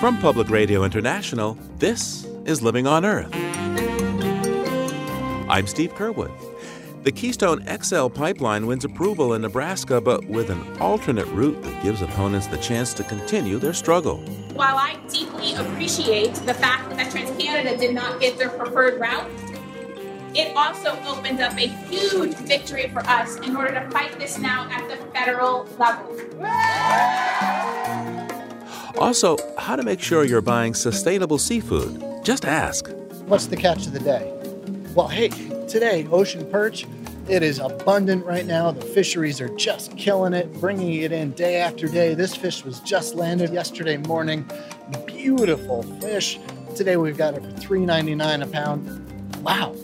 From Public Radio International, this is Living on Earth. I'm Steve Curwood. The Keystone XL pipeline wins approval in Nebraska, but with an alternate route that gives opponents the chance to continue their struggle. While I deeply appreciate the fact that TransCanada did not get their preferred route, it also opened up a huge victory for us in order to fight this now at the federal level. Also, how to make sure you're buying sustainable seafood. Just ask. What's the catch of the day? Well, hey, today, ocean perch, it is abundant right now. The fisheries are just killing it, bringing it in day after day. This fish was just landed yesterday morning. Beautiful fish. Today we've got it for $3.99 a pound. Wow,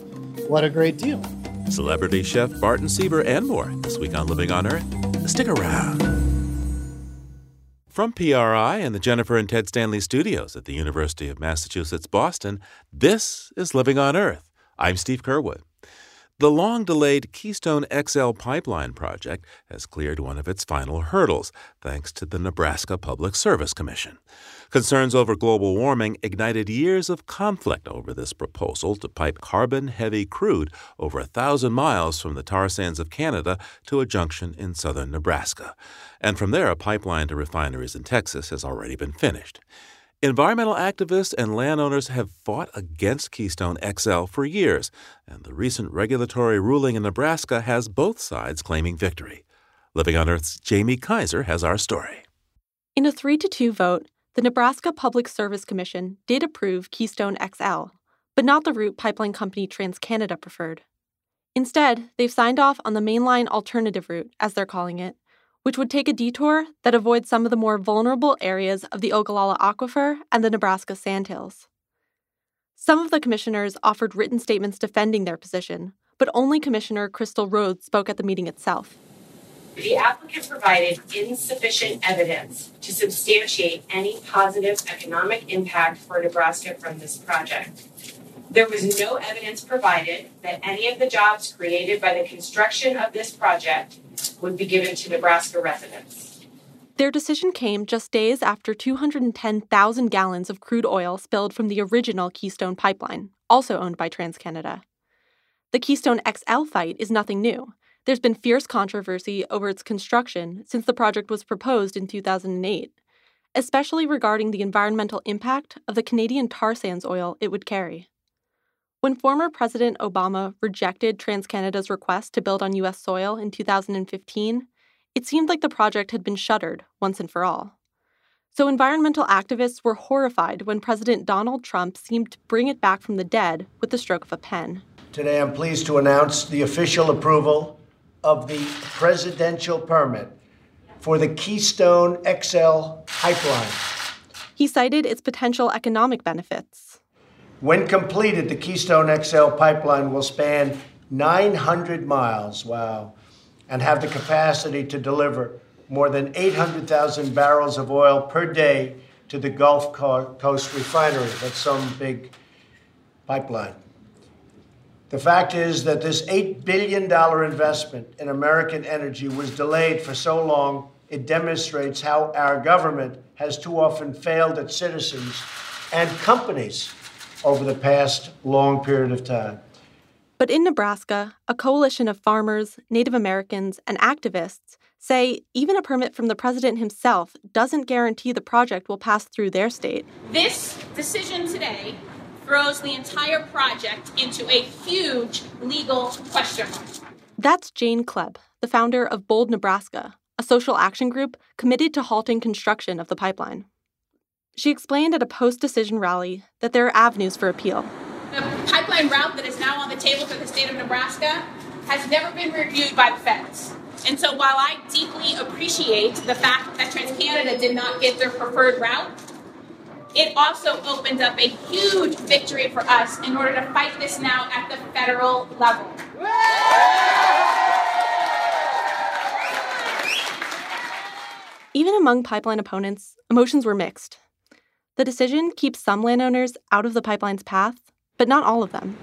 what a great deal. Celebrity chef Barton Seaver and more this week on Living on Earth. Stick around. From PRI and the Jennifer and Ted Stanley studios at the University of Massachusetts Boston, this is Living on Earth. I'm Steve Curwood. The long delayed Keystone XL pipeline project has cleared one of its final hurdles, thanks to the Nebraska Public Service Commission. Concerns over global warming ignited years of conflict over this proposal to pipe carbon heavy crude over a thousand miles from the tar sands of Canada to a junction in southern Nebraska. And from there, a pipeline to refineries in Texas has already been finished. Environmental activists and landowners have fought against Keystone XL for years, and the recent regulatory ruling in Nebraska has both sides claiming victory. Living on Earth's Jamie Kaiser has our story. In a 3 to 2 vote, the Nebraska Public Service Commission did approve Keystone XL, but not the route pipeline company TransCanada preferred. Instead, they've signed off on the mainline alternative route, as they're calling it, which would take a detour that avoids some of the more vulnerable areas of the Ogallala Aquifer and the Nebraska Sandhills. Some of the commissioners offered written statements defending their position, but only Commissioner Crystal Rhodes spoke at the meeting itself. The applicant provided insufficient evidence to substantiate any positive economic impact for Nebraska from this project. There was no evidence provided that any of the jobs created by the construction of this project would be given to Nebraska residents. Their decision came just days after 210,000 gallons of crude oil spilled from the original Keystone pipeline, also owned by TransCanada. The Keystone XL fight is nothing new. There's been fierce controversy over its construction since the project was proposed in 2008, especially regarding the environmental impact of the Canadian tar sands oil it would carry. When former President Obama rejected TransCanada's request to build on U.S. soil in 2015, it seemed like the project had been shuttered once and for all. So environmental activists were horrified when President Donald Trump seemed to bring it back from the dead with the stroke of a pen. Today I'm pleased to announce the official approval of the presidential permit for the Keystone XL pipeline. He cited its potential economic benefits. When completed, the Keystone XL pipeline will span 900 miles, wow, and have the capacity to deliver more than 800,000 barrels of oil per day to the Gulf Coast refinery. That's some big pipeline. The fact is that this $8 billion investment in American energy was delayed for so long, it demonstrates how our government has too often failed its citizens and companies over the past long period of time. But in Nebraska, a coalition of farmers, Native Americans, and activists say even a permit from the president himself doesn't guarantee the project will pass through their state. This decision today throws the entire project into a huge legal question mark. That's Jane Kleeb, the founder of Bold Nebraska, a social action group committed to halting construction of the pipeline. She explained at a post decision rally that there are avenues for appeal. The pipeline route that is now on the table for the state of Nebraska has never been reviewed by the feds. And so while I deeply appreciate the fact that TransCanada did not get their preferred route, it also opened up a huge victory for us in order to fight this now at the federal level. Even among pipeline opponents, emotions were mixed. The decision keeps some landowners out of the pipeline's path, but not all of them.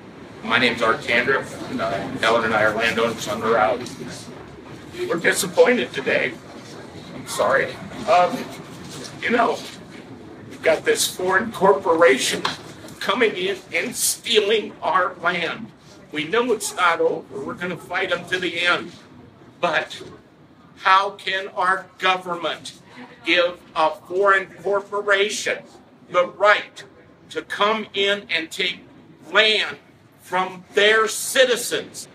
My name's Art Tanderup, and uh, Ellen and I are landowners on the route. We're disappointed today. I'm sorry. Um, You know, got this foreign corporation coming in and stealing our land. We know it's not over. We're going to fight them to the end. But how can our government give a foreign corporation the right to come in and take land from their citizens?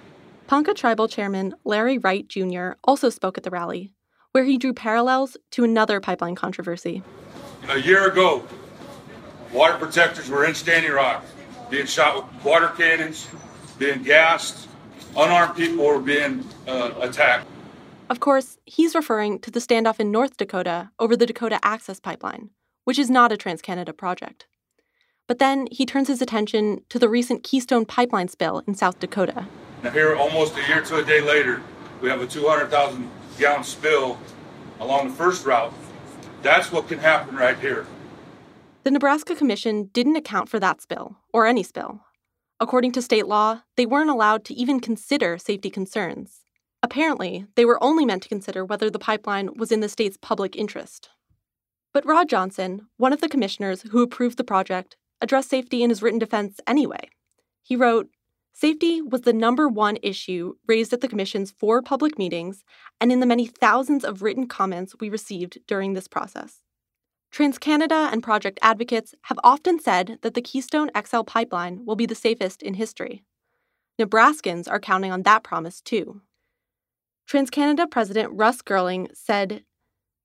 Ponca Tribal Chairman Larry Wright Jr. also spoke at the rally, where he drew parallels to another pipeline controversy. A year ago, water protectors were in Standing Rock, being shot with water cannons, being gassed. Unarmed people were being uh, attacked. Of course, he's referring to the standoff in North Dakota over the Dakota Access Pipeline, which is not a TransCanada project. But then he turns his attention to the recent Keystone Pipeline spill in South Dakota. Now, here, almost a year to a day later, we have a 200,000 gallon spill along the first route. That's what can happen right here. The Nebraska Commission didn't account for that spill, or any spill. According to state law, they weren't allowed to even consider safety concerns. Apparently, they were only meant to consider whether the pipeline was in the state's public interest. But Rod Johnson, one of the commissioners who approved the project, addressed safety in his written defense anyway. He wrote Safety was the number one issue raised at the Commission's four public meetings and in the many thousands of written comments we received during this process. TransCanada and project advocates have often said that the Keystone XL pipeline will be the safest in history. Nebraskans are counting on that promise too. TransCanada President Russ Girling said,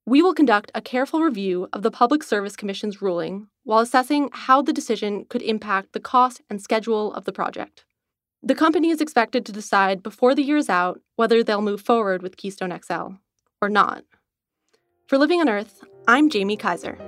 We will conduct a careful review of the Public Service Commission's ruling while assessing how the decision could impact the cost and schedule of the project. The company is expected to decide before the year is out whether they'll move forward with Keystone XL or not. For Living on Earth, I'm Jamie Kaiser.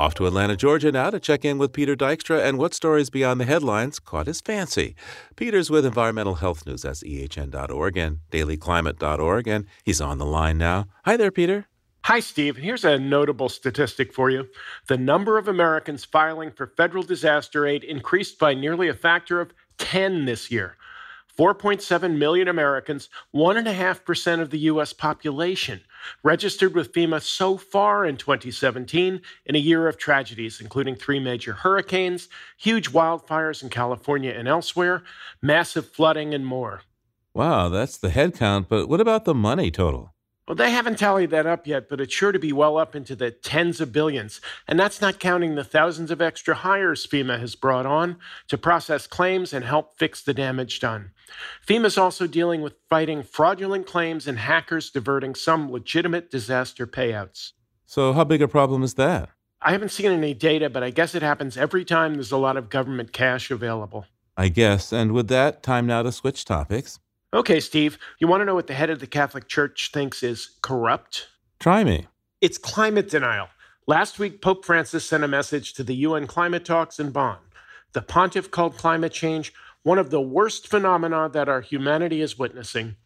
Off to Atlanta, Georgia now to check in with Peter Dykstra and what stories beyond the headlines caught his fancy. Peter's with Environmental Health News. That's ehn.org and dailyclimate.org, and he's on the line now. Hi there, Peter. Hi, Steve. Here's a notable statistic for you. The number of Americans filing for federal disaster aid increased by nearly a factor of 10 this year. 4.7 million Americans, 1.5% of the U.S. population, registered with FEMA so far in 2017 in a year of tragedies, including three major hurricanes, huge wildfires in California and elsewhere, massive flooding, and more. Wow, that's the head count, but what about the money total? Well, they haven't tallied that up yet, but it's sure to be well up into the tens of billions. And that's not counting the thousands of extra hires FEMA has brought on to process claims and help fix the damage done. FEMA's also dealing with fighting fraudulent claims and hackers diverting some legitimate disaster payouts. So, how big a problem is that? I haven't seen any data, but I guess it happens every time there's a lot of government cash available. I guess. And with that, time now to switch topics. Okay, Steve, you want to know what the head of the Catholic Church thinks is corrupt? Try me. It's climate denial. Last week, Pope Francis sent a message to the UN climate talks in Bonn. The pontiff called climate change one of the worst phenomena that our humanity is witnessing.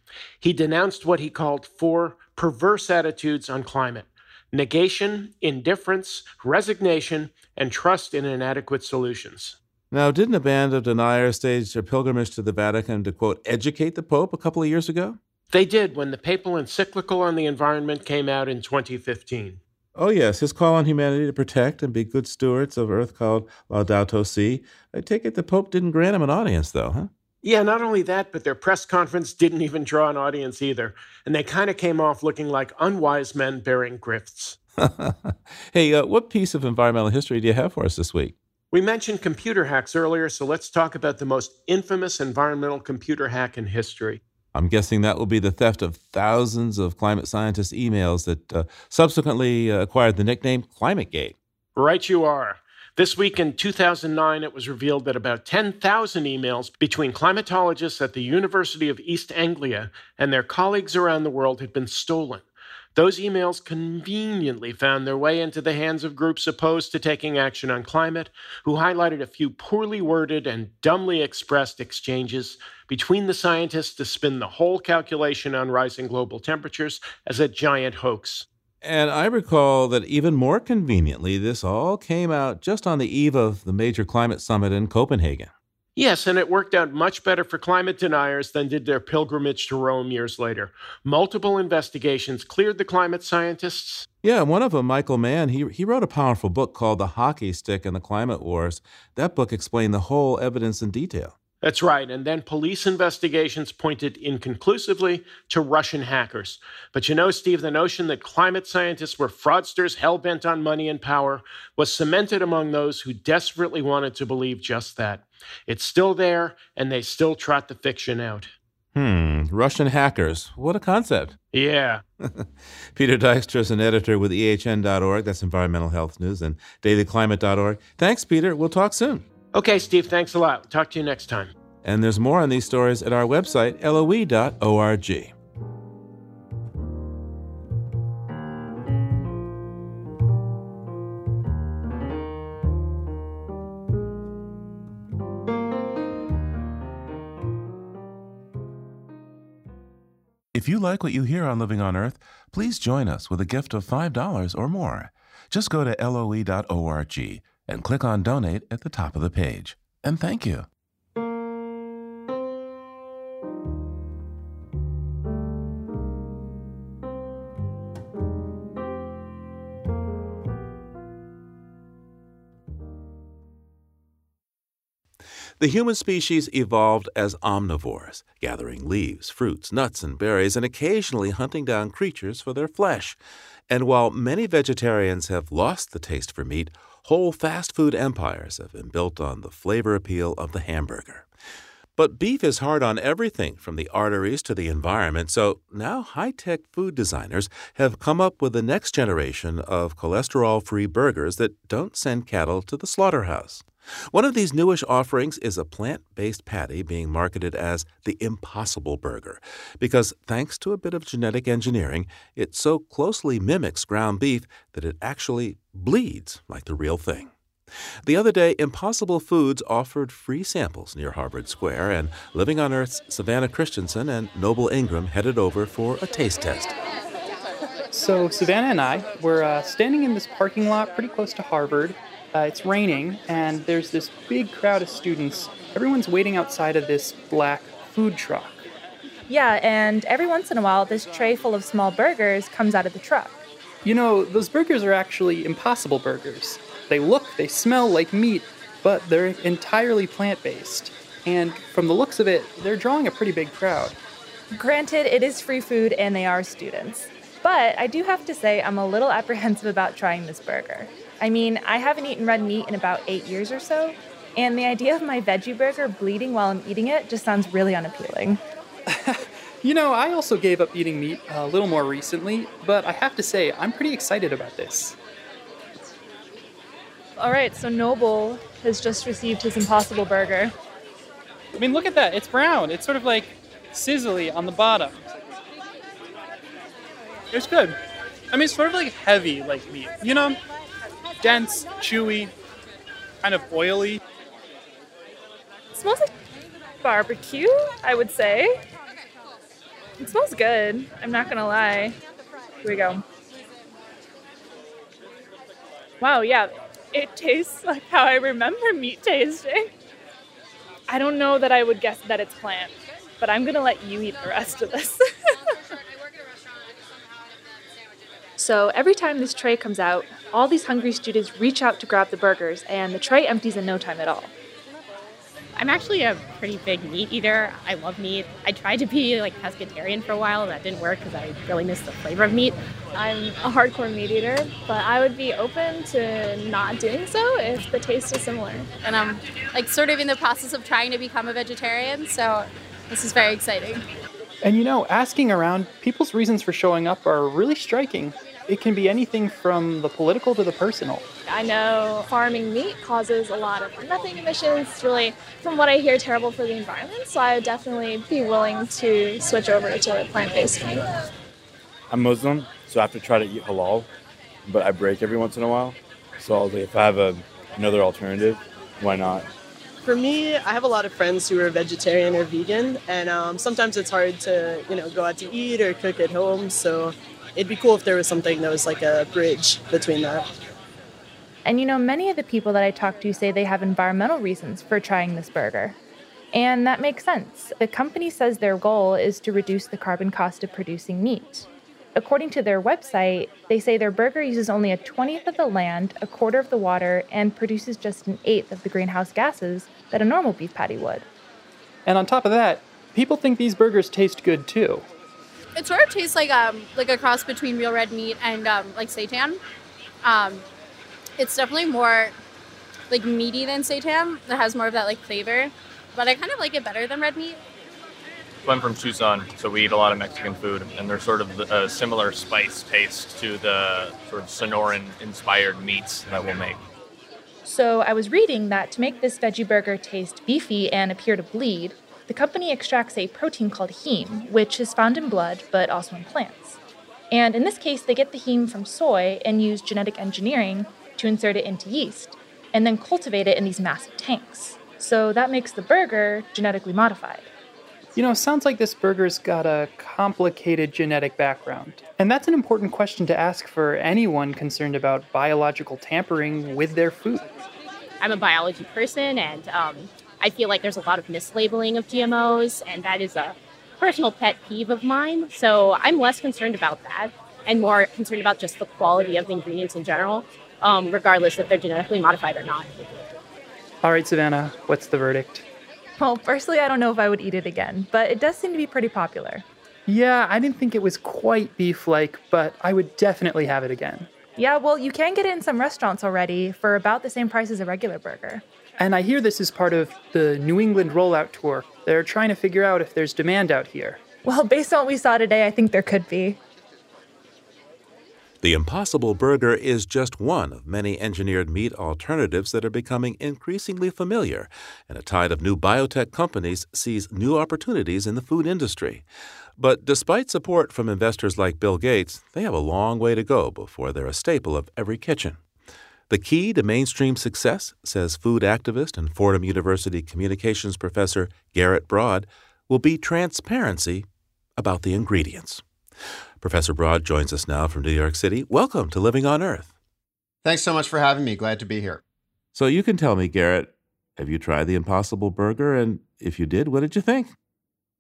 He denounced what he called four perverse attitudes on climate negation, indifference, resignation, and trust in inadequate solutions. Now, didn't a band of deniers stage a pilgrimage to the Vatican to, quote, educate the Pope a couple of years ago? They did when the papal encyclical on the environment came out in 2015. Oh, yes, his call on humanity to protect and be good stewards of Earth called Laudato Si. I take it the Pope didn't grant him an audience, though, huh? Yeah, not only that, but their press conference didn't even draw an audience either. And they kind of came off looking like unwise men bearing grifts. hey, uh, what piece of environmental history do you have for us this week? We mentioned computer hacks earlier, so let's talk about the most infamous environmental computer hack in history. I'm guessing that will be the theft of thousands of climate scientists' emails that uh, subsequently uh, acquired the nickname ClimateGate. Right, you are. This week in 2009, it was revealed that about 10,000 emails between climatologists at the University of East Anglia and their colleagues around the world had been stolen. Those emails conveniently found their way into the hands of groups opposed to taking action on climate, who highlighted a few poorly worded and dumbly expressed exchanges between the scientists to spin the whole calculation on rising global temperatures as a giant hoax. And I recall that even more conveniently, this all came out just on the eve of the major climate summit in Copenhagen. Yes, and it worked out much better for climate deniers than did their pilgrimage to Rome years later. Multiple investigations cleared the climate scientists. Yeah, one of them, Michael Mann, he, he wrote a powerful book called The Hockey Stick and the Climate Wars. That book explained the whole evidence in detail. That's right. And then police investigations pointed inconclusively to Russian hackers. But you know, Steve, the notion that climate scientists were fraudsters hell bent on money and power was cemented among those who desperately wanted to believe just that. It's still there, and they still trot the fiction out. Hmm, Russian hackers. What a concept. Yeah. Peter Dykstra is an editor with EHN.org, that's Environmental Health News, and dailyclimate.org. Thanks, Peter. We'll talk soon. Okay, Steve, thanks a lot. Talk to you next time. And there's more on these stories at our website, loe.org. If you like what you hear on Living on Earth, please join us with a gift of $5 or more. Just go to loe.org and click on Donate at the top of the page. And thank you. The human species evolved as omnivores, gathering leaves, fruits, nuts, and berries, and occasionally hunting down creatures for their flesh. And while many vegetarians have lost the taste for meat, whole fast food empires have been built on the flavor appeal of the hamburger. But beef is hard on everything from the arteries to the environment, so now high tech food designers have come up with the next generation of cholesterol free burgers that don't send cattle to the slaughterhouse. One of these newish offerings is a plant based patty being marketed as the Impossible Burger, because thanks to a bit of genetic engineering, it so closely mimics ground beef that it actually bleeds like the real thing. The other day, Impossible Foods offered free samples near Harvard Square, and Living on Earth's Savannah Christensen and Noble Ingram headed over for a taste test. So, Savannah and I were uh, standing in this parking lot pretty close to Harvard. Uh, it's raining, and there's this big crowd of students. Everyone's waiting outside of this black food truck. Yeah, and every once in a while, this tray full of small burgers comes out of the truck. You know, those burgers are actually impossible burgers. They look, they smell like meat, but they're entirely plant based. And from the looks of it, they're drawing a pretty big crowd. Granted, it is free food and they are students. But I do have to say, I'm a little apprehensive about trying this burger. I mean, I haven't eaten red meat in about eight years or so, and the idea of my veggie burger bleeding while I'm eating it just sounds really unappealing. you know, I also gave up eating meat a little more recently, but I have to say, I'm pretty excited about this. All right, so Noble has just received his Impossible Burger. I mean, look at that. It's brown. It's sort of like sizzly on the bottom. It's good. I mean, it's sort of like heavy, like meat. You know, dense, chewy, kind of oily. It smells like barbecue, I would say. It smells good. I'm not gonna lie. Here we go. Wow, yeah, it tastes like how I remember meat tasting. I don't know that I would guess that it's plant, but I'm gonna let you eat the rest of this. so every time this tray comes out, all these hungry students reach out to grab the burgers, and the tray empties in no time at all. I'm actually a pretty big meat eater. I love meat. I tried to be like pescatarian for a while. And that didn't work because I really missed the flavor of meat. I'm a hardcore meat eater, but I would be open to not doing so if the taste is similar. And I'm like sort of in the process of trying to become a vegetarian, so this is very exciting. And you know, asking around, people's reasons for showing up are really striking. It can be anything from the political to the personal. I know farming meat causes a lot of methane emissions. It's really, from what I hear, terrible for the environment. So I would definitely be willing to switch over to plant based meat. I'm Muslim, so I have to try to eat halal, but I break every once in a while. So I was like, if I have a, another alternative, why not? For me, I have a lot of friends who are vegetarian or vegan, and um, sometimes it's hard to, you know, go out to eat or cook at home. So it'd be cool if there was something that was like a bridge between that. And you know, many of the people that I talk to say they have environmental reasons for trying this burger. And that makes sense. The company says their goal is to reduce the carbon cost of producing meat. According to their website, they say their burger uses only a 20th of the land, a quarter of the water, and produces just an eighth of the greenhouse gases that a normal beef patty would. And on top of that, people think these burgers taste good too. It sort of tastes like um like a cross between real red meat and um, like seitan. Um, it's definitely more like meaty than seitan. It has more of that like flavor, but I kind of like it better than red meat. I'm from Tucson, so we eat a lot of Mexican food, and there's sort of a similar spice taste to the sort of Sonoran-inspired meats that we'll make. So I was reading that to make this veggie burger taste beefy and appear to bleed, the company extracts a protein called heme, which is found in blood but also in plants. And in this case, they get the heme from soy and use genetic engineering to insert it into yeast, and then cultivate it in these massive tanks. So that makes the burger genetically modified. You know, sounds like this burger's got a complicated genetic background. And that's an important question to ask for anyone concerned about biological tampering with their food. I'm a biology person, and um, I feel like there's a lot of mislabeling of GMOs, and that is a personal pet peeve of mine. So I'm less concerned about that and more concerned about just the quality of the ingredients in general, um, regardless if they're genetically modified or not. All right, Savannah, what's the verdict? Well, personally, I don't know if I would eat it again, but it does seem to be pretty popular. Yeah, I didn't think it was quite beef like, but I would definitely have it again. Yeah, well, you can get it in some restaurants already for about the same price as a regular burger. And I hear this is part of the New England rollout tour. They're trying to figure out if there's demand out here. Well, based on what we saw today, I think there could be. The Impossible Burger is just one of many engineered meat alternatives that are becoming increasingly familiar, and a tide of new biotech companies sees new opportunities in the food industry. But despite support from investors like Bill Gates, they have a long way to go before they're a staple of every kitchen. The key to mainstream success, says food activist and Fordham University communications professor Garrett Broad, will be transparency about the ingredients. Professor Broad joins us now from New York City. Welcome to Living on Earth. Thanks so much for having me. Glad to be here. So, you can tell me, Garrett, have you tried the Impossible Burger? And if you did, what did you think?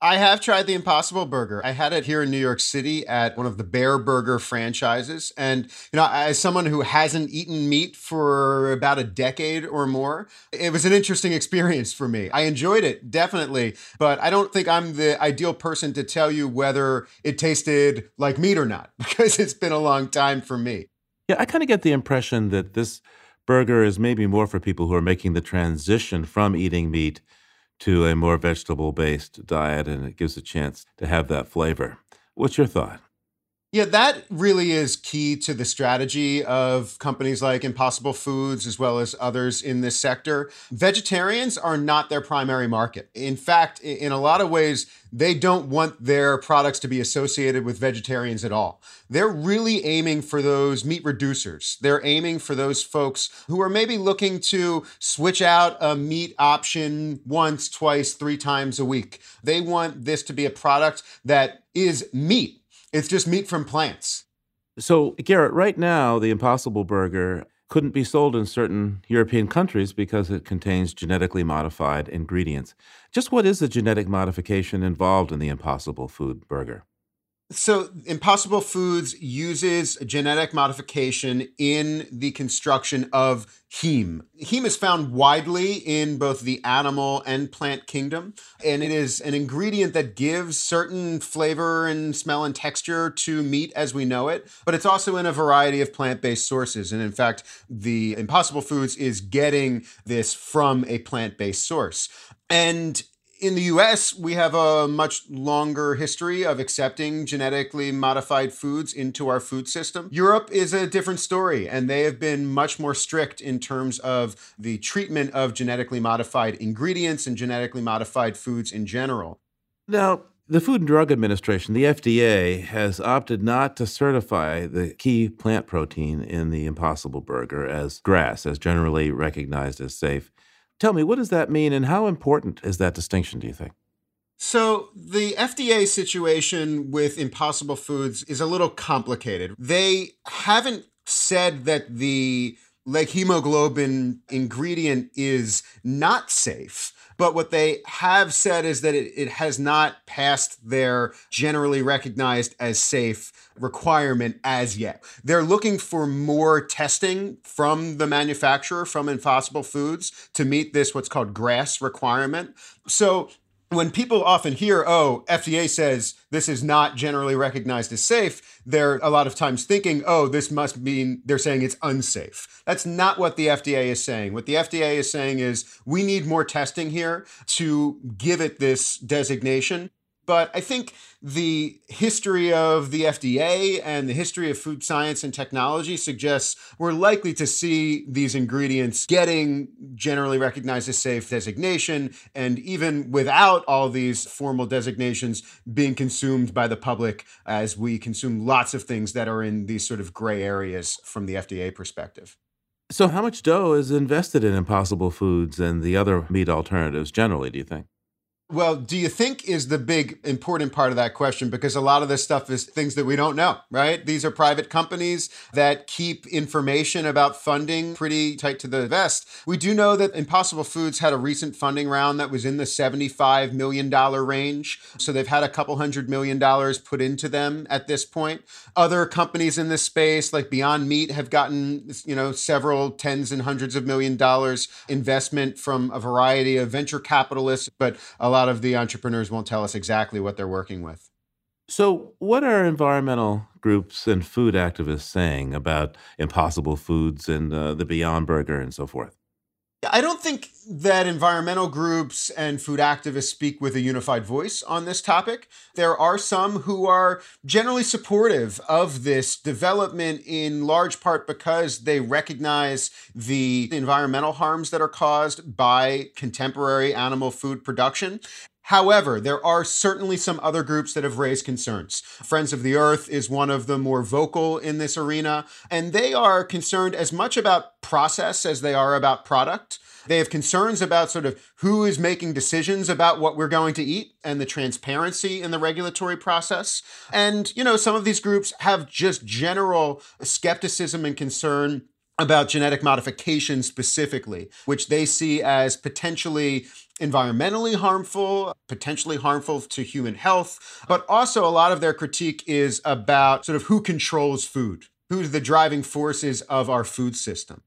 I have tried the Impossible Burger. I had it here in New York City at one of the Bareburger franchises. And, you know, as someone who hasn't eaten meat for about a decade or more, it was an interesting experience for me. I enjoyed it, definitely. But I don't think I'm the ideal person to tell you whether it tasted like meat or not, because it's been a long time for me. Yeah, I kind of get the impression that this burger is maybe more for people who are making the transition from eating meat to a more vegetable based diet and it gives a chance to have that flavor. What's your thought? Yeah, that really is key to the strategy of companies like Impossible Foods as well as others in this sector. Vegetarians are not their primary market. In fact, in a lot of ways, they don't want their products to be associated with vegetarians at all. They're really aiming for those meat reducers. They're aiming for those folks who are maybe looking to switch out a meat option once, twice, three times a week. They want this to be a product that is meat it's just meat from plants. So, Garrett, right now, the Impossible Burger couldn't be sold in certain European countries because it contains genetically modified ingredients. Just what is the genetic modification involved in the Impossible Food Burger? So, Impossible Foods uses genetic modification in the construction of heme. Heme is found widely in both the animal and plant kingdom, and it is an ingredient that gives certain flavor and smell and texture to meat as we know it, but it's also in a variety of plant based sources. And in fact, the Impossible Foods is getting this from a plant based source. And in the US, we have a much longer history of accepting genetically modified foods into our food system. Europe is a different story, and they have been much more strict in terms of the treatment of genetically modified ingredients and genetically modified foods in general. Now, the Food and Drug Administration, the FDA, has opted not to certify the key plant protein in the Impossible Burger as GRAS, as generally recognized as safe. Tell me, what does that mean, and how important is that distinction, do you think? So, the FDA situation with Impossible Foods is a little complicated. They haven't said that the leghemoglobin ingredient is not safe. But what they have said is that it, it has not passed their generally recognized as safe requirement as yet. They're looking for more testing from the manufacturer, from Impossible Foods, to meet this what's called GRAS requirement. So when people often hear, oh, FDA says this is not generally recognized as safe, they're a lot of times thinking, oh, this must mean they're saying it's unsafe. That's not what the FDA is saying. What the FDA is saying is we need more testing here to give it this designation. But I think the history of the FDA and the history of food science and technology suggests we're likely to see these ingredients getting generally recognized as safe designation, and even without all these formal designations, being consumed by the public as we consume lots of things that are in these sort of gray areas from the FDA perspective. So, how much dough is invested in Impossible Foods and the other meat alternatives generally, do you think? Well, do you think is the big important part of that question? Because a lot of this stuff is things that we don't know, right? These are private companies that keep information about funding pretty tight to the vest. We do know that Impossible Foods had a recent funding round that was in the $75 million range. So they've had a couple hundred million dollars put into them at this point. Other companies in this space, like Beyond Meat, have gotten, you know, several tens and hundreds of million dollars investment from a variety of venture capitalists, but a lot of the entrepreneurs won't tell us exactly what they're working with. So, what are environmental groups and food activists saying about impossible foods and uh, the Beyond Burger and so forth? I don't think that environmental groups and food activists speak with a unified voice on this topic. There are some who are generally supportive of this development in large part because they recognize the environmental harms that are caused by contemporary animal food production. However, there are certainly some other groups that have raised concerns. Friends of the Earth is one of the more vocal in this arena, and they are concerned as much about process as they are about product. They have concerns about sort of who is making decisions about what we're going to eat and the transparency in the regulatory process. And, you know, some of these groups have just general skepticism and concern about genetic modification specifically, which they see as potentially environmentally harmful, potentially harmful to human health. But also, a lot of their critique is about sort of who controls food, who's the driving forces of our food system.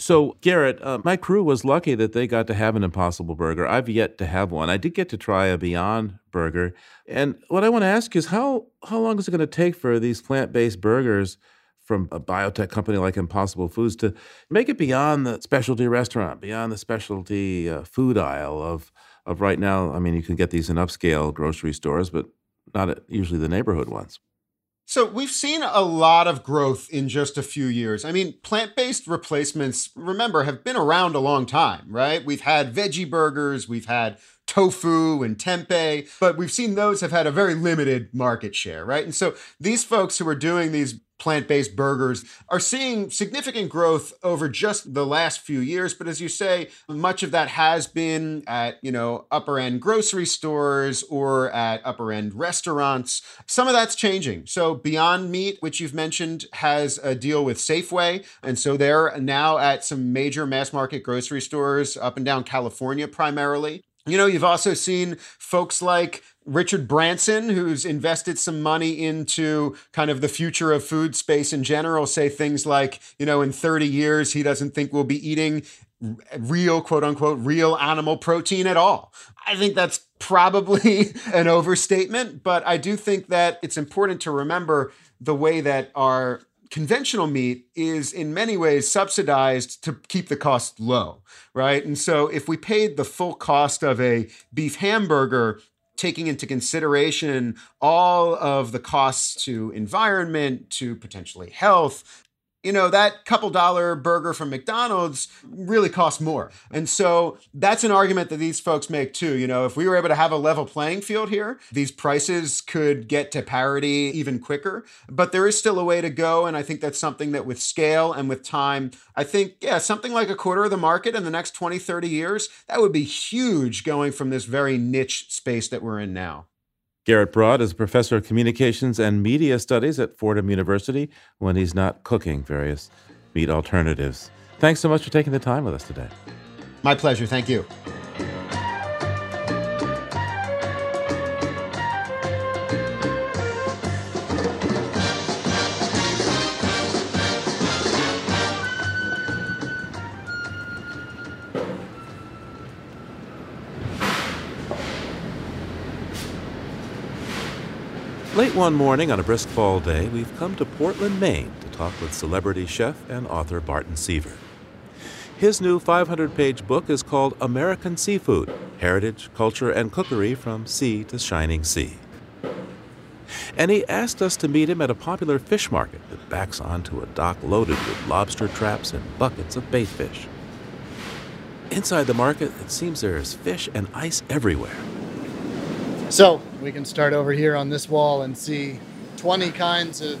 So, Garrett, uh, my crew was lucky that they got to have an Impossible Burger. I've yet to have one. I did get to try a Beyond Burger. And what I want to ask is how, how long is it going to take for these plant based burgers? From a biotech company like Impossible Foods to make it beyond the specialty restaurant, beyond the specialty uh, food aisle of of right now. I mean, you can get these in upscale grocery stores, but not at usually the neighborhood ones. So we've seen a lot of growth in just a few years. I mean, plant-based replacements, remember, have been around a long time, right? We've had veggie burgers, we've had tofu and tempeh, but we've seen those have had a very limited market share, right? And so these folks who are doing these plant-based burgers are seeing significant growth over just the last few years. But as you say much of that has been at you know upper end grocery stores or at upper end restaurants. Some of that's changing. So beyond meat which you've mentioned has a deal with safeway. And so they're now at some major mass market grocery stores up and down california primarily you know, you've also seen folks like Richard Branson, who's invested some money into kind of the future of food space in general, say things like, you know, in 30 years, he doesn't think we'll be eating real, quote unquote, real animal protein at all. I think that's probably an overstatement, but I do think that it's important to remember the way that our conventional meat is in many ways subsidized to keep the cost low, right? And so if we paid the full cost of a beef hamburger taking into consideration all of the costs to environment, to potentially health, you know, that couple dollar burger from McDonald's really costs more. And so that's an argument that these folks make too. You know, if we were able to have a level playing field here, these prices could get to parity even quicker. But there is still a way to go. And I think that's something that with scale and with time, I think, yeah, something like a quarter of the market in the next 20, 30 years, that would be huge going from this very niche space that we're in now. Garrett Broad is a professor of communications and media studies at Fordham University when he's not cooking various meat alternatives. Thanks so much for taking the time with us today. My pleasure. Thank you. Late one morning on a brisk fall day, we've come to Portland, Maine to talk with celebrity chef and author Barton Seaver. His new 500 page book is called American Seafood Heritage, Culture, and Cookery from Sea to Shining Sea. And he asked us to meet him at a popular fish market that backs onto a dock loaded with lobster traps and buckets of bait fish. Inside the market, it seems there is fish and ice everywhere. So we can start over here on this wall and see 20 kinds of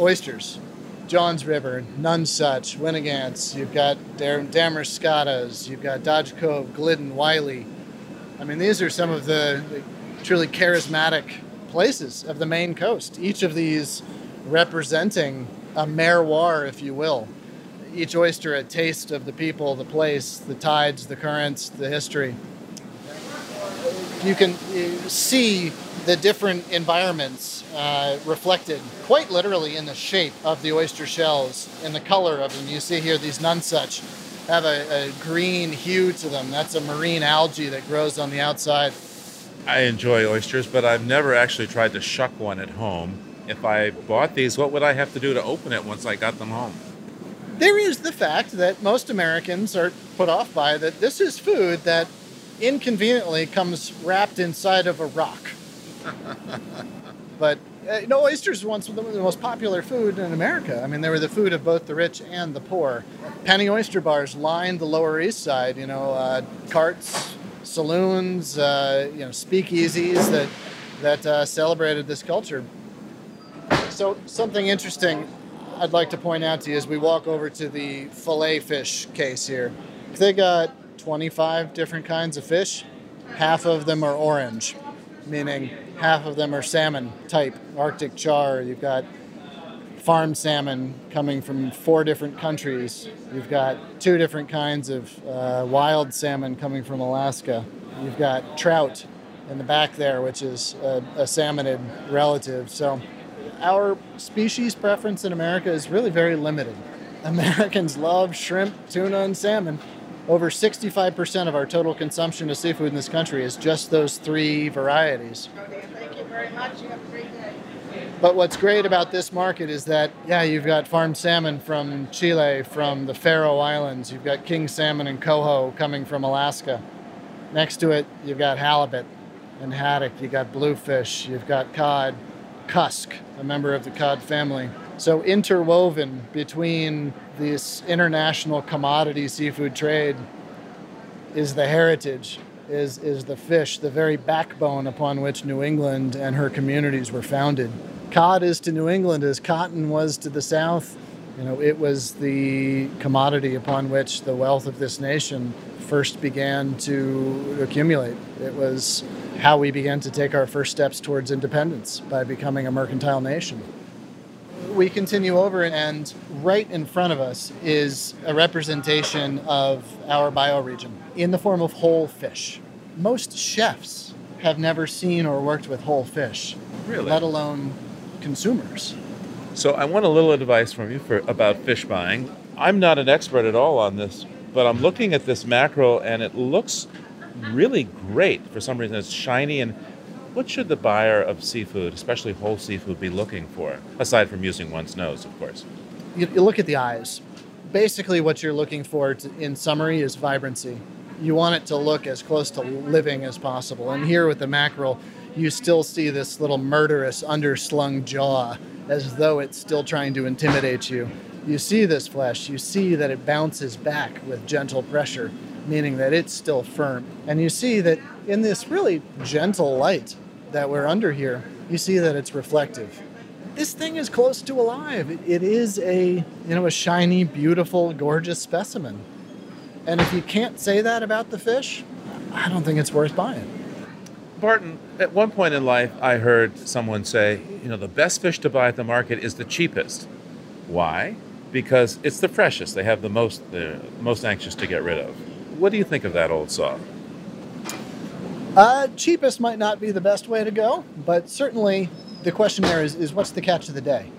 oysters. Johns River, Nonesuch, Winnegance, you've got Damariscottas, you've got Dodge Cove, Glidden, Wiley. I mean, these are some of the truly charismatic places of the Maine coast. Each of these representing a merroir, if you will. Each oyster a taste of the people, the place, the tides, the currents, the history you can see the different environments uh, reflected quite literally in the shape of the oyster shells and the color of them. You see here these Nonesuch have a, a green hue to them. That's a marine algae that grows on the outside. I enjoy oysters, but I've never actually tried to shuck one at home. If I bought these, what would I have to do to open it once I got them home? There is the fact that most Americans are put off by that this is food that inconveniently comes wrapped inside of a rock. but uh, you know, oysters were once the most popular food in America. I mean, they were the food of both the rich and the poor. Penny oyster bars lined the Lower East Side. You know, uh, carts, saloons, uh, you know, speakeasies that that uh, celebrated this culture. So, something interesting I'd like to point out to you as we walk over to the fillet fish case here. They got 25 different kinds of fish. Half of them are orange, meaning half of them are salmon type, Arctic char. You've got farm salmon coming from four different countries. You've got two different kinds of uh, wild salmon coming from Alaska. You've got trout in the back there, which is a, a salmonid relative. So, our species preference in America is really very limited. Americans love shrimp, tuna, and salmon over 65% of our total consumption of seafood in this country is just those three varieties. Thank you very much. You have a great day. But what's great about this market is that, yeah, you've got farmed salmon from Chile, from the Faroe Islands. You've got king salmon and coho coming from Alaska. Next to it, you've got halibut and haddock. You've got bluefish. You've got cod, cusk, a member of the cod family. So interwoven between this international commodity seafood trade is the heritage, is, is the fish, the very backbone upon which New England and her communities were founded. Cod is to New England as cotton was to the South. You know, it was the commodity upon which the wealth of this nation first began to accumulate. It was how we began to take our first steps towards independence by becoming a mercantile nation we continue over, and right in front of us is a representation of our bioregion in the form of whole fish. Most chefs have never seen or worked with whole fish, really? let alone consumers. So I want a little advice from you for about fish buying. I'm not an expert at all on this, but I'm looking at this mackerel and it looks really great. For some reason, it's shiny and what should the buyer of seafood, especially whole seafood, be looking for, aside from using one's nose, of course? You, you look at the eyes. Basically, what you're looking for, to, in summary, is vibrancy. You want it to look as close to living as possible. And here with the mackerel, you still see this little murderous underslung jaw as though it's still trying to intimidate you. You see this flesh, you see that it bounces back with gentle pressure, meaning that it's still firm. And you see that in this really gentle light that we're under here, you see that it's reflective. This thing is close to alive. It- is a, you know, a shiny, beautiful, gorgeous specimen. And if you can't say that about the fish, I don't think it's worth buying. Barton, at one point in life, I heard someone say, you know, the best fish to buy at the market is the cheapest. Why? Because it's the freshest. They have the most, they're most anxious to get rid of. What do you think of that old saw? Uh, cheapest might not be the best way to go, but certainly the question there is, is what's the catch of the day?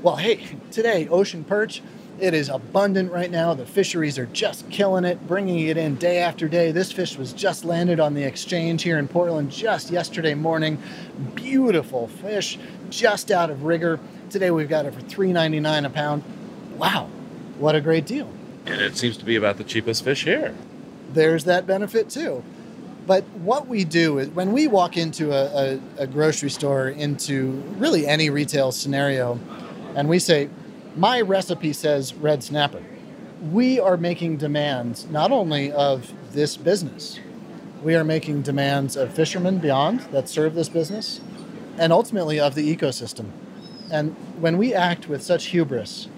Well, hey, today, ocean perch, it is abundant right now. The fisheries are just killing it, bringing it in day after day. This fish was just landed on the exchange here in Portland just yesterday morning. Beautiful fish, just out of rigor. Today we've got it for $3.99 a pound. Wow, what a great deal. And it seems to be about the cheapest fish here. there's that benefit too. But what we do is when we walk into a, a, a grocery store, into really any retail scenario, and we say, My recipe says red snapper, we are making demands not only of this business, we are making demands of fishermen beyond that serve this business, and ultimately of the ecosystem. And when we act with such hubris,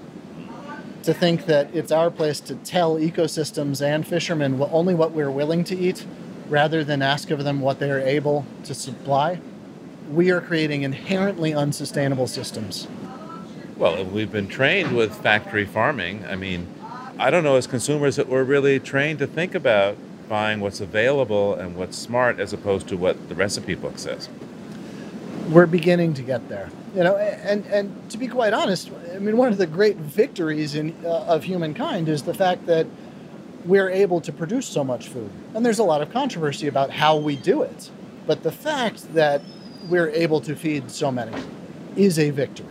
to think that it's our place to tell ecosystems and fishermen only what we're willing to eat rather than ask of them what they are able to supply, we are creating inherently unsustainable systems. Well, we've been trained with factory farming. I mean, I don't know as consumers that we're really trained to think about buying what's available and what's smart as opposed to what the recipe book says. We're beginning to get there. You know, and, and to be quite honest, I mean, one of the great victories in, uh, of humankind is the fact that we're able to produce so much food. And there's a lot of controversy about how we do it. But the fact that we're able to feed so many is a victory.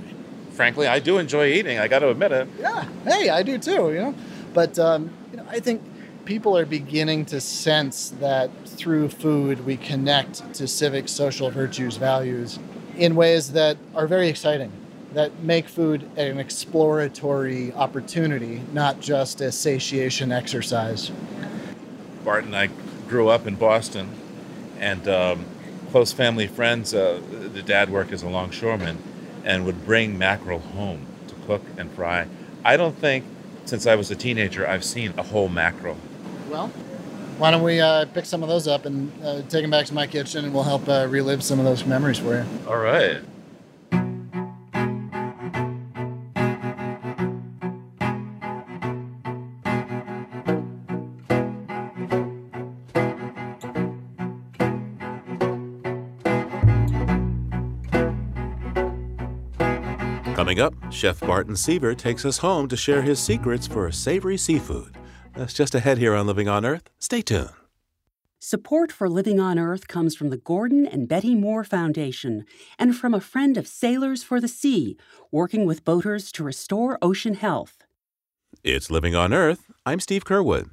Frankly, I do enjoy eating. I got to admit it. Yeah, hey, I do too. You know, but um, you know, I think people are beginning to sense that through food we connect to civic, social virtues, values in ways that are very exciting. That make food an exploratory opportunity, not just a satiation exercise. Bart and I grew up in Boston, and um, close family friends. Uh, the dad worked as a longshoreman, and would bring mackerel home to cook and fry. I don't think, since I was a teenager, I've seen a whole mackerel. Well, why don't we uh, pick some of those up and uh, take them back to my kitchen, and we'll help uh, relive some of those memories for you. All right. Chef Barton Seaver takes us home to share his secrets for savory seafood. That's just ahead here on Living on Earth. Stay tuned. Support for Living on Earth comes from the Gordon and Betty Moore Foundation and from a friend of Sailors for the Sea, working with boaters to restore ocean health. It's Living on Earth. I'm Steve Curwood.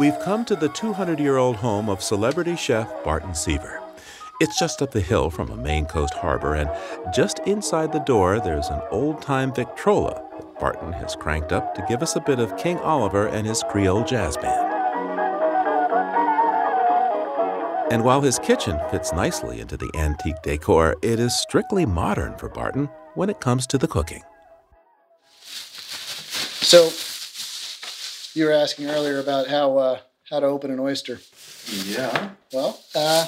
We've come to the 200 year old home of celebrity chef Barton Seaver. It's just up the hill from a Maine coast harbor, and just inside the door, there's an old time Victrola that Barton has cranked up to give us a bit of King Oliver and his Creole jazz band. And while his kitchen fits nicely into the antique decor, it is strictly modern for Barton when it comes to the cooking. So, you were asking earlier about how uh, how to open an oyster. Yeah. Well, uh,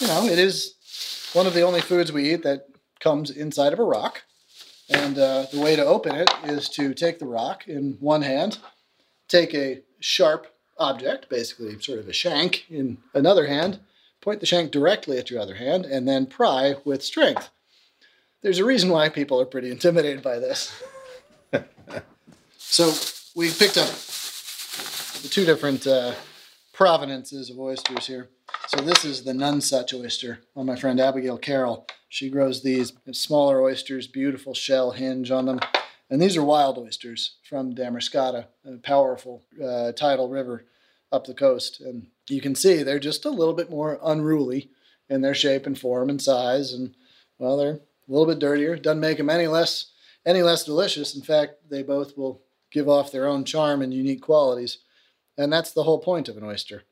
you know, it is one of the only foods we eat that comes inside of a rock. And uh, the way to open it is to take the rock in one hand, take a sharp object, basically sort of a shank, in another hand, point the shank directly at your other hand, and then pry with strength. There's a reason why people are pretty intimidated by this. so we picked up two different uh, provenances of oysters here. So this is the Nonesuch oyster on my friend Abigail Carroll. She grows these smaller oysters, beautiful shell hinge on them. And these are wild oysters from Damariscotta, a powerful uh, tidal river up the coast. And you can see they're just a little bit more unruly in their shape and form and size. And well, they're a little bit dirtier. Doesn't make them any less any less delicious. In fact, they both will give off their own charm and unique qualities. And that's the whole point of an oyster.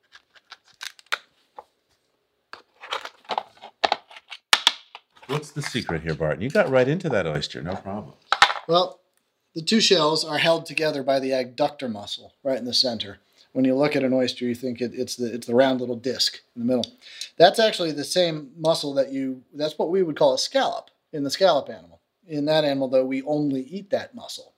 What's the secret here, Barton? You got right into that oyster, no problem. Well, the two shells are held together by the adductor muscle right in the center. When you look at an oyster, you think it, it's the it's the round little disc in the middle. That's actually the same muscle that you. That's what we would call a scallop in the scallop animal. In that animal, though, we only eat that muscle.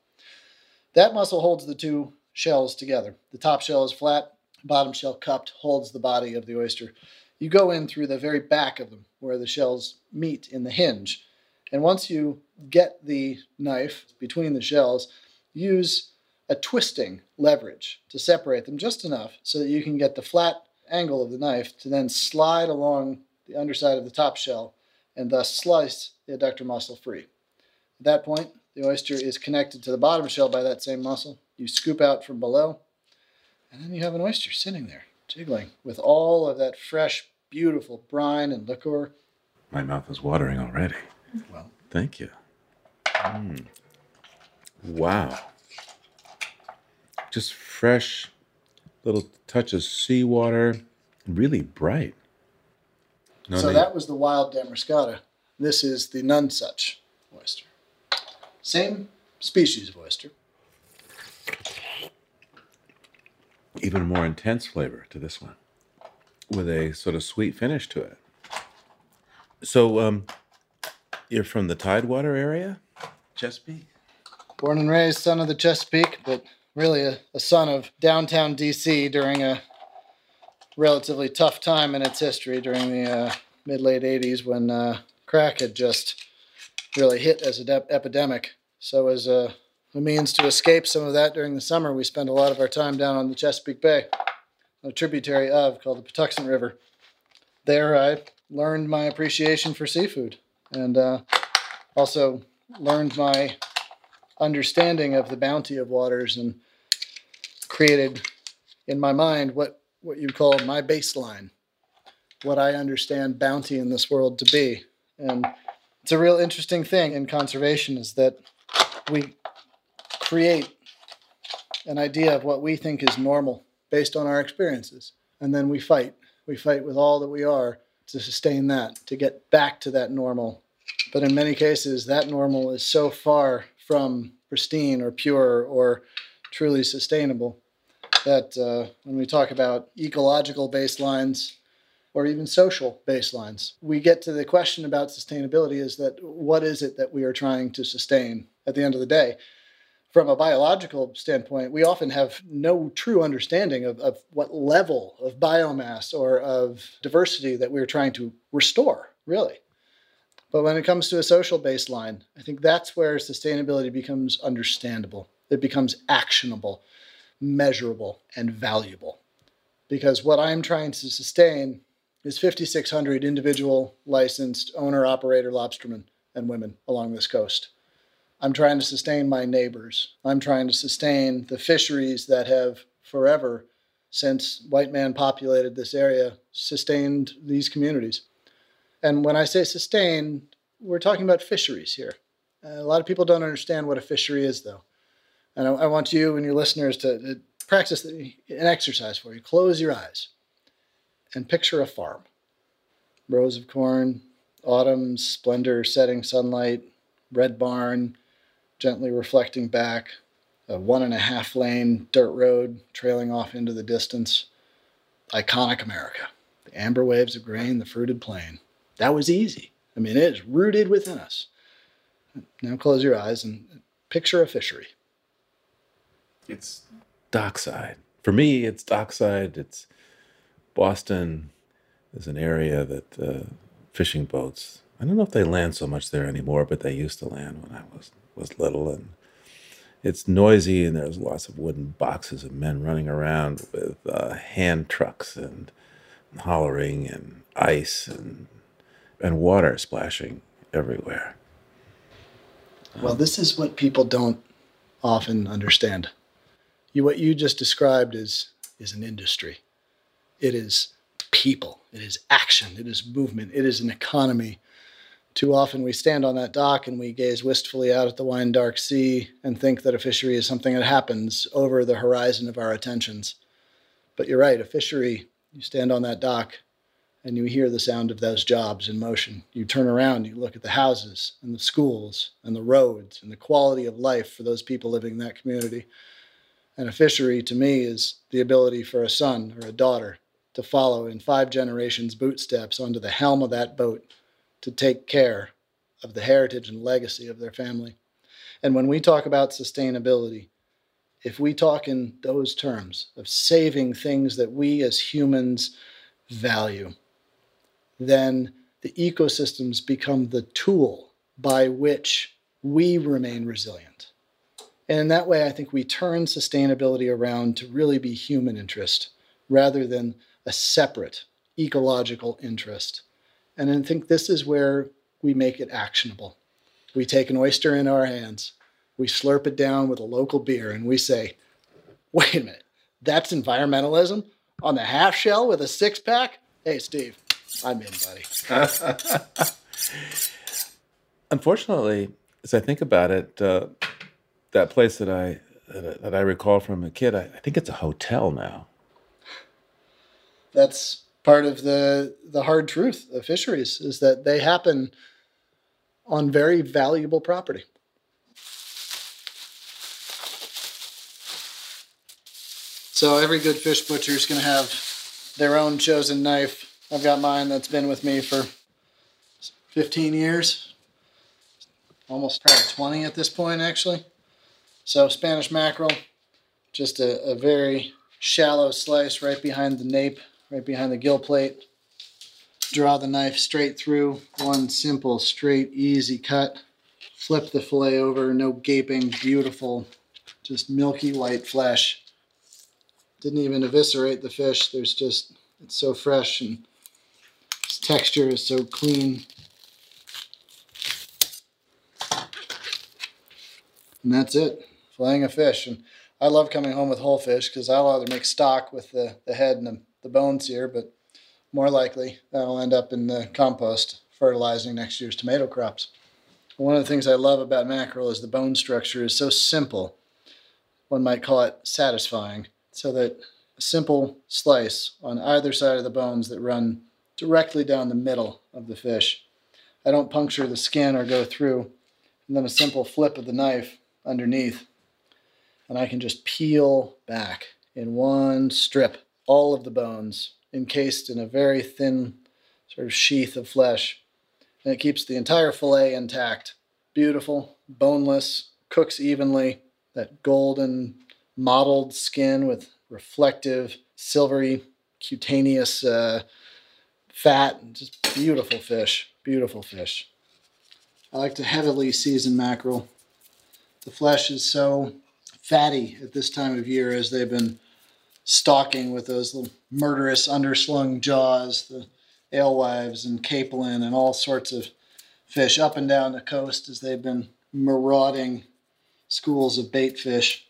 That muscle holds the two shells together. The top shell is flat, bottom shell cupped, holds the body of the oyster. You go in through the very back of them where the shells meet in the hinge. And once you get the knife between the shells, use a twisting leverage to separate them just enough so that you can get the flat angle of the knife to then slide along the underside of the top shell and thus slice the adductor muscle free. At that point, the oyster is connected to the bottom shell by that same muscle. You scoop out from below, and then you have an oyster sitting there, jiggling with all of that fresh, beautiful brine and liquor. My mouth is watering already. Well, Thank you. Mm. Wow. Just fresh little touch of seawater, really bright. No so need- that was the wild Damariscotta. This is the Nonesuch oyster. Same species of oyster. Even more intense flavor to this one with a sort of sweet finish to it. So, um, you're from the Tidewater area, Chesapeake? Born and raised son of the Chesapeake, but really a, a son of downtown DC during a relatively tough time in its history during the uh, mid late 80s when uh, crack had just really hit as an ep- epidemic. So, as a, a means to escape some of that during the summer, we spent a lot of our time down on the Chesapeake Bay, a tributary of called the Patuxent River. There, I learned my appreciation for seafood and uh, also learned my understanding of the bounty of waters and created in my mind what, what you call my baseline, what I understand bounty in this world to be. And it's a real interesting thing in conservation is that we create an idea of what we think is normal based on our experiences. And then we fight. We fight with all that we are to sustain that, to get back to that normal. But in many cases, that normal is so far from pristine or pure or truly sustainable that uh, when we talk about ecological baselines or even social baselines, we get to the question about sustainability is that what is it that we are trying to sustain at the end of the day? From a biological standpoint, we often have no true understanding of, of what level of biomass or of diversity that we're trying to restore, really. But when it comes to a social baseline, I think that's where sustainability becomes understandable. It becomes actionable, measurable, and valuable. Because what I'm trying to sustain is 5,600 individual licensed owner operator lobstermen and women along this coast. I'm trying to sustain my neighbors. I'm trying to sustain the fisheries that have forever, since white man populated this area, sustained these communities. And when I say sustain, we're talking about fisheries here. A lot of people don't understand what a fishery is, though. And I, I want you and your listeners to, to practice the, an exercise for you. Close your eyes and picture a farm rows of corn, autumn splendor, setting sunlight, red barn, gently reflecting back, a one and a half lane dirt road trailing off into the distance. Iconic America. The amber waves of grain, the fruited plain. That was easy. I mean, it is rooted within us. Now close your eyes and picture a fishery. It's dockside. For me, it's dockside. It's Boston is an area that uh, fishing boats. I don't know if they land so much there anymore, but they used to land when I was was little, and it's noisy. And there's lots of wooden boxes and men running around with uh, hand trucks and hollering and ice and and water splashing everywhere. Well, this is what people don't often understand. You, what you just described is is an industry. It is people. It is action. It is movement. It is an economy. Too often we stand on that dock and we gaze wistfully out at the wine dark sea and think that a fishery is something that happens over the horizon of our attentions. But you're right, a fishery, you stand on that dock and you hear the sound of those jobs in motion. You turn around, you look at the houses and the schools and the roads and the quality of life for those people living in that community. And a fishery to me is the ability for a son or a daughter to follow in five generations' bootsteps onto the helm of that boat to take care of the heritage and legacy of their family. And when we talk about sustainability, if we talk in those terms of saving things that we as humans value, then the ecosystems become the tool by which we remain resilient. And in that way, I think we turn sustainability around to really be human interest rather than a separate ecological interest. And I think this is where we make it actionable. We take an oyster in our hands, we slurp it down with a local beer, and we say, wait a minute, that's environmentalism? On the half shell with a six pack? Hey, Steve, I'm in, buddy. Unfortunately, as I think about it, uh, that place that I that, I recall from a kid, I, I think it's a hotel now. That's part of the the hard truth of fisheries is that they happen on very valuable property. So every good fish butcher is going to have their own chosen knife. I've got mine that's been with me for 15 years, almost probably 20 at this point, actually. So Spanish mackerel, just a, a very shallow slice right behind the nape, right behind the gill plate. Draw the knife straight through, one simple, straight, easy cut. Flip the fillet over, no gaping, beautiful, just milky white flesh. Didn't even eviscerate the fish. There's just, it's so fresh and its texture is so clean. And that's it, filleting a fish. And I love coming home with whole fish because I'll either make stock with the, the head and the, the bones here, but more likely that'll end up in the compost fertilizing next year's tomato crops. One of the things I love about mackerel is the bone structure is so simple. One might call it satisfying, so that a simple slice on either side of the bones that run directly down the middle of the fish. I don't puncture the skin or go through, and then a simple flip of the knife underneath, and I can just peel back in one strip all of the bones encased in a very thin sort of sheath of flesh. And it keeps the entire fillet intact. Beautiful, boneless, cooks evenly, that golden mottled skin with reflective, silvery, cutaneous uh, fat. Just beautiful fish. Beautiful fish. I like to heavily season mackerel. The flesh is so fatty at this time of year as they've been stalking with those little murderous underslung jaws, the alewives and capelin and all sorts of fish up and down the coast as they've been marauding schools of bait fish.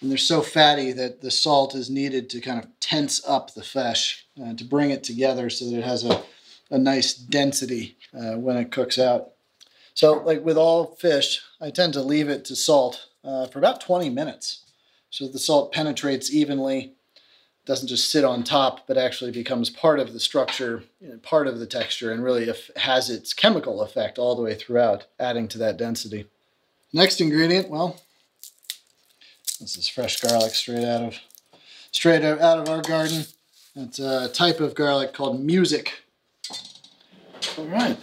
And they're so fatty that the salt is needed to kind of tense up the flesh, uh, to bring it together so that it has a, a nice density uh, when it cooks out. So, like with all fish, I tend to leave it to salt uh, for about 20 minutes. So the salt penetrates evenly, doesn't just sit on top, but actually becomes part of the structure, part of the texture, and really has its chemical effect all the way throughout, adding to that density. Next ingredient, well, this is fresh garlic straight out of straight out of our garden. It's a type of garlic called music. All right.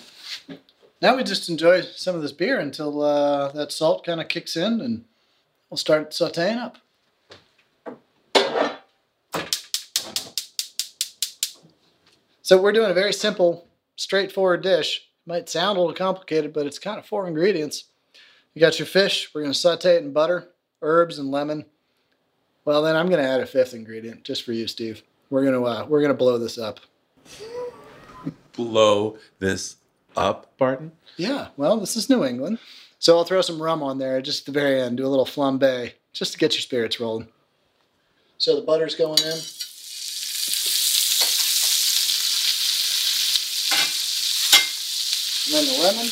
Now we just enjoy some of this beer until uh, that salt kind of kicks in and we'll start sauteing up. So we're doing a very simple, straightforward dish. Might sound a little complicated, but it's kind of four ingredients. You got your fish. We're going to saute it in butter, herbs, and lemon. Well, then I'm going to add a fifth ingredient just for you, Steve. We're going to uh, we're going to blow this up. Blow this up, Barton? Yeah. Well, this is New England, so I'll throw some rum on there just at the very end. Do a little flambe just to get your spirits rolling. So the butter's going in. Then the lemon,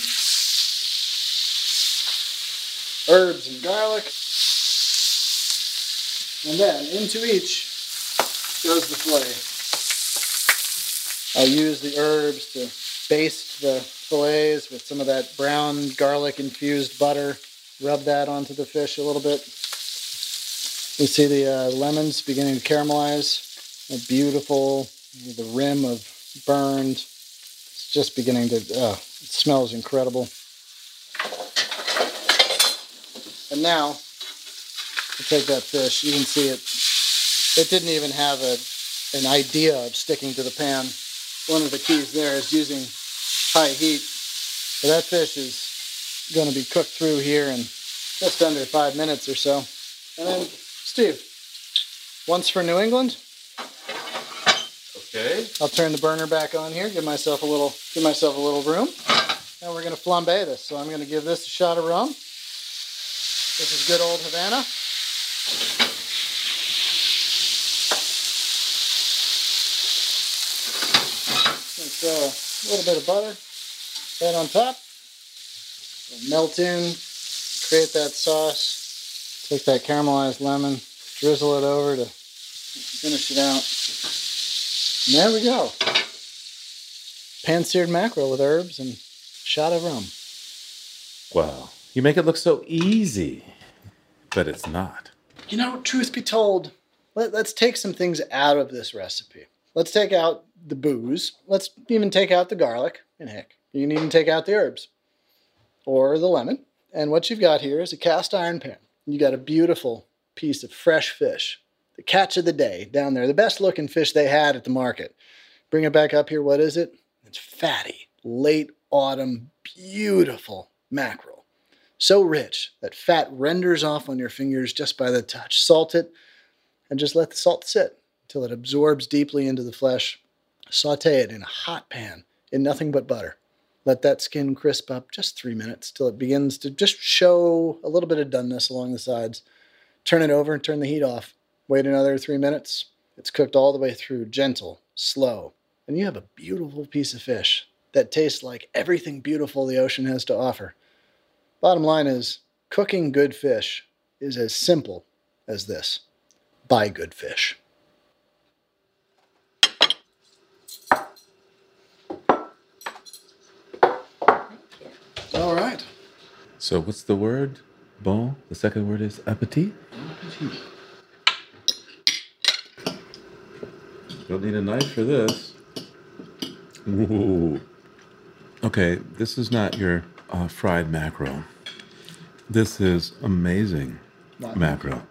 herbs and garlic. And then into each goes the fillet. I use the herbs to baste the fillets with some of that brown garlic infused butter. Rub that onto the fish a little bit. You see the uh, lemons beginning to caramelize. A beautiful, the rim of burned. Just beginning to, uh, smells incredible. And now, to take that fish, you can see it, it didn't even have a, an idea of sticking to the pan. One of the keys there is using high heat. But that fish is going to be cooked through here in just under five minutes or so. And then, Steve, once for New England. Okay. I'll turn the burner back on here, give myself a little give myself a little room. And we're gonna flambe this. So I'm gonna give this a shot of rum. This is good old Havana. Throw uh, a little bit of butter right on top. Melt in, create that sauce. Take that caramelized lemon, drizzle it over to finish it out. And there we go. Pan seared mackerel with herbs and shot of rum. Wow. You make it look so easy, but it's not. You know, truth be told, let, us take some things out of this recipe. Let's take out the booze. Let's even take out the garlic. And heck, you can even take out the herbs or the lemon. And what you've got here is a cast iron pan. You got a beautiful piece of fresh fish. The catch of the day down there, the best looking fish they had at the market. Bring it back up here. What is it? It's fatty, late autumn, beautiful mackerel. So rich that fat renders off on your fingers just by the touch. Salt it and just let the salt sit until it absorbs deeply into the flesh. Saute it in a hot pan in nothing but butter. Let that skin crisp up just three minutes till it begins to just show a little bit of doneness along the sides. Turn it over and turn the heat off. Wait another three minutes. It's cooked all the way through, gentle, slow, and you have a beautiful piece of fish that tastes like everything beautiful the ocean has to offer. Bottom line is, cooking good fish is as simple as this buy good fish. All right. So what's the word? Bon. The second word is appetit. Don't need a knife for this. Ooh. Okay, this is not your uh, fried mackerel. This is amazing Not mackerel.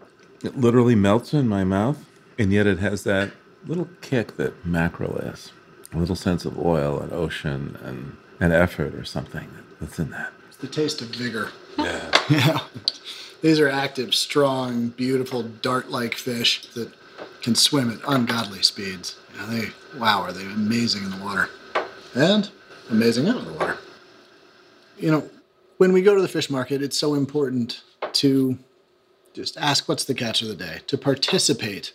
It literally melts in my mouth, and yet it has that little kick that mackerel is. A little sense of oil and ocean and, and effort or something that's in that. It's the taste of vigor. Yeah. Yeah. These are active, strong, beautiful, dart like fish that can swim at ungodly speeds. They, wow, are they amazing in the water and amazing out of the water. You know, when we go to the fish market, it's so important to just ask what's the catch of the day, to participate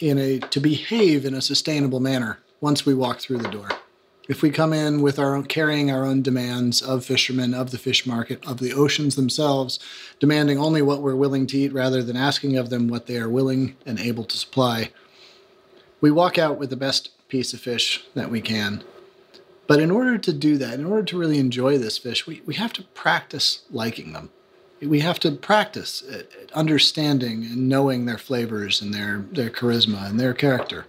in a, to behave in a sustainable manner once we walk through the door. If we come in with our own, carrying our own demands of fishermen, of the fish market, of the oceans themselves, demanding only what we're willing to eat rather than asking of them what they are willing and able to supply, we walk out with the best piece of fish that we can. But in order to do that, in order to really enjoy this fish, we, we have to practice liking them. We have to practice at understanding and knowing their flavors and their, their charisma and their character.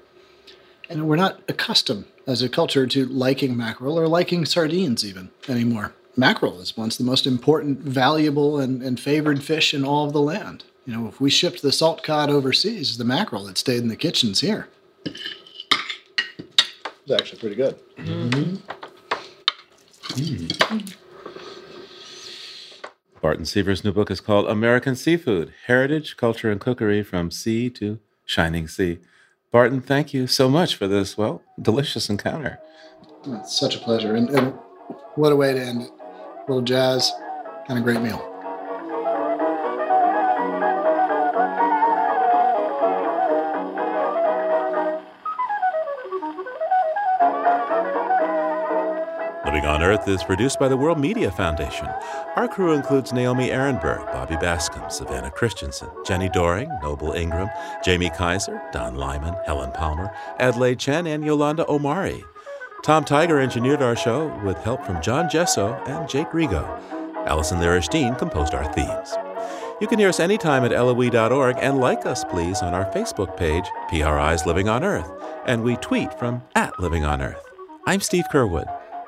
And we're not accustomed as a culture to liking mackerel or liking sardines even anymore. Mackerel is once the most important, valuable, and, and favored fish in all of the land. You know, if we shipped the salt cod overseas, the mackerel that stayed in the kitchens here. It's actually pretty good. Mm-hmm. Barton Seaver's new book is called American Seafood Heritage, Culture, and Cookery from Sea to Shining Sea. Barton, thank you so much for this, well, delicious encounter. It's such a pleasure. And, and what a way to end it. A little jazz and a great meal. Living on Earth is produced by the World Media Foundation. Our crew includes Naomi Arenberg, Bobby Bascom, Savannah Christensen, Jenni Doering, Noble Ingram, Jamie Kaiser, Don Lyman, Helen Palmer, Adelaide Chen, and Yolanda Omari. Tom Tiger engineered our show with help from John Gesso and Jake Rigo. Allison Lirish composed our themes. You can hear us anytime at LOE.org and like us, please, on our Facebook page, PRI's Living on Earth, and we tweet from at Living on Earth. I'm Steve Curwood.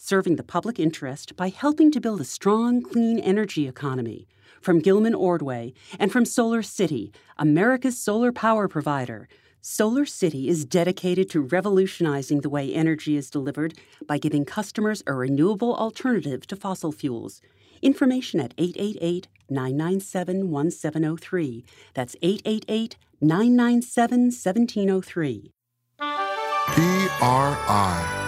serving the public interest by helping to build a strong, clean energy economy. From Gilman Ordway and from Solar City, America's solar power provider. Solar City is dedicated to revolutionizing the way energy is delivered by giving customers a renewable alternative to fossil fuels. Information at 888 997 1703. That's 888 997 1703. PRI,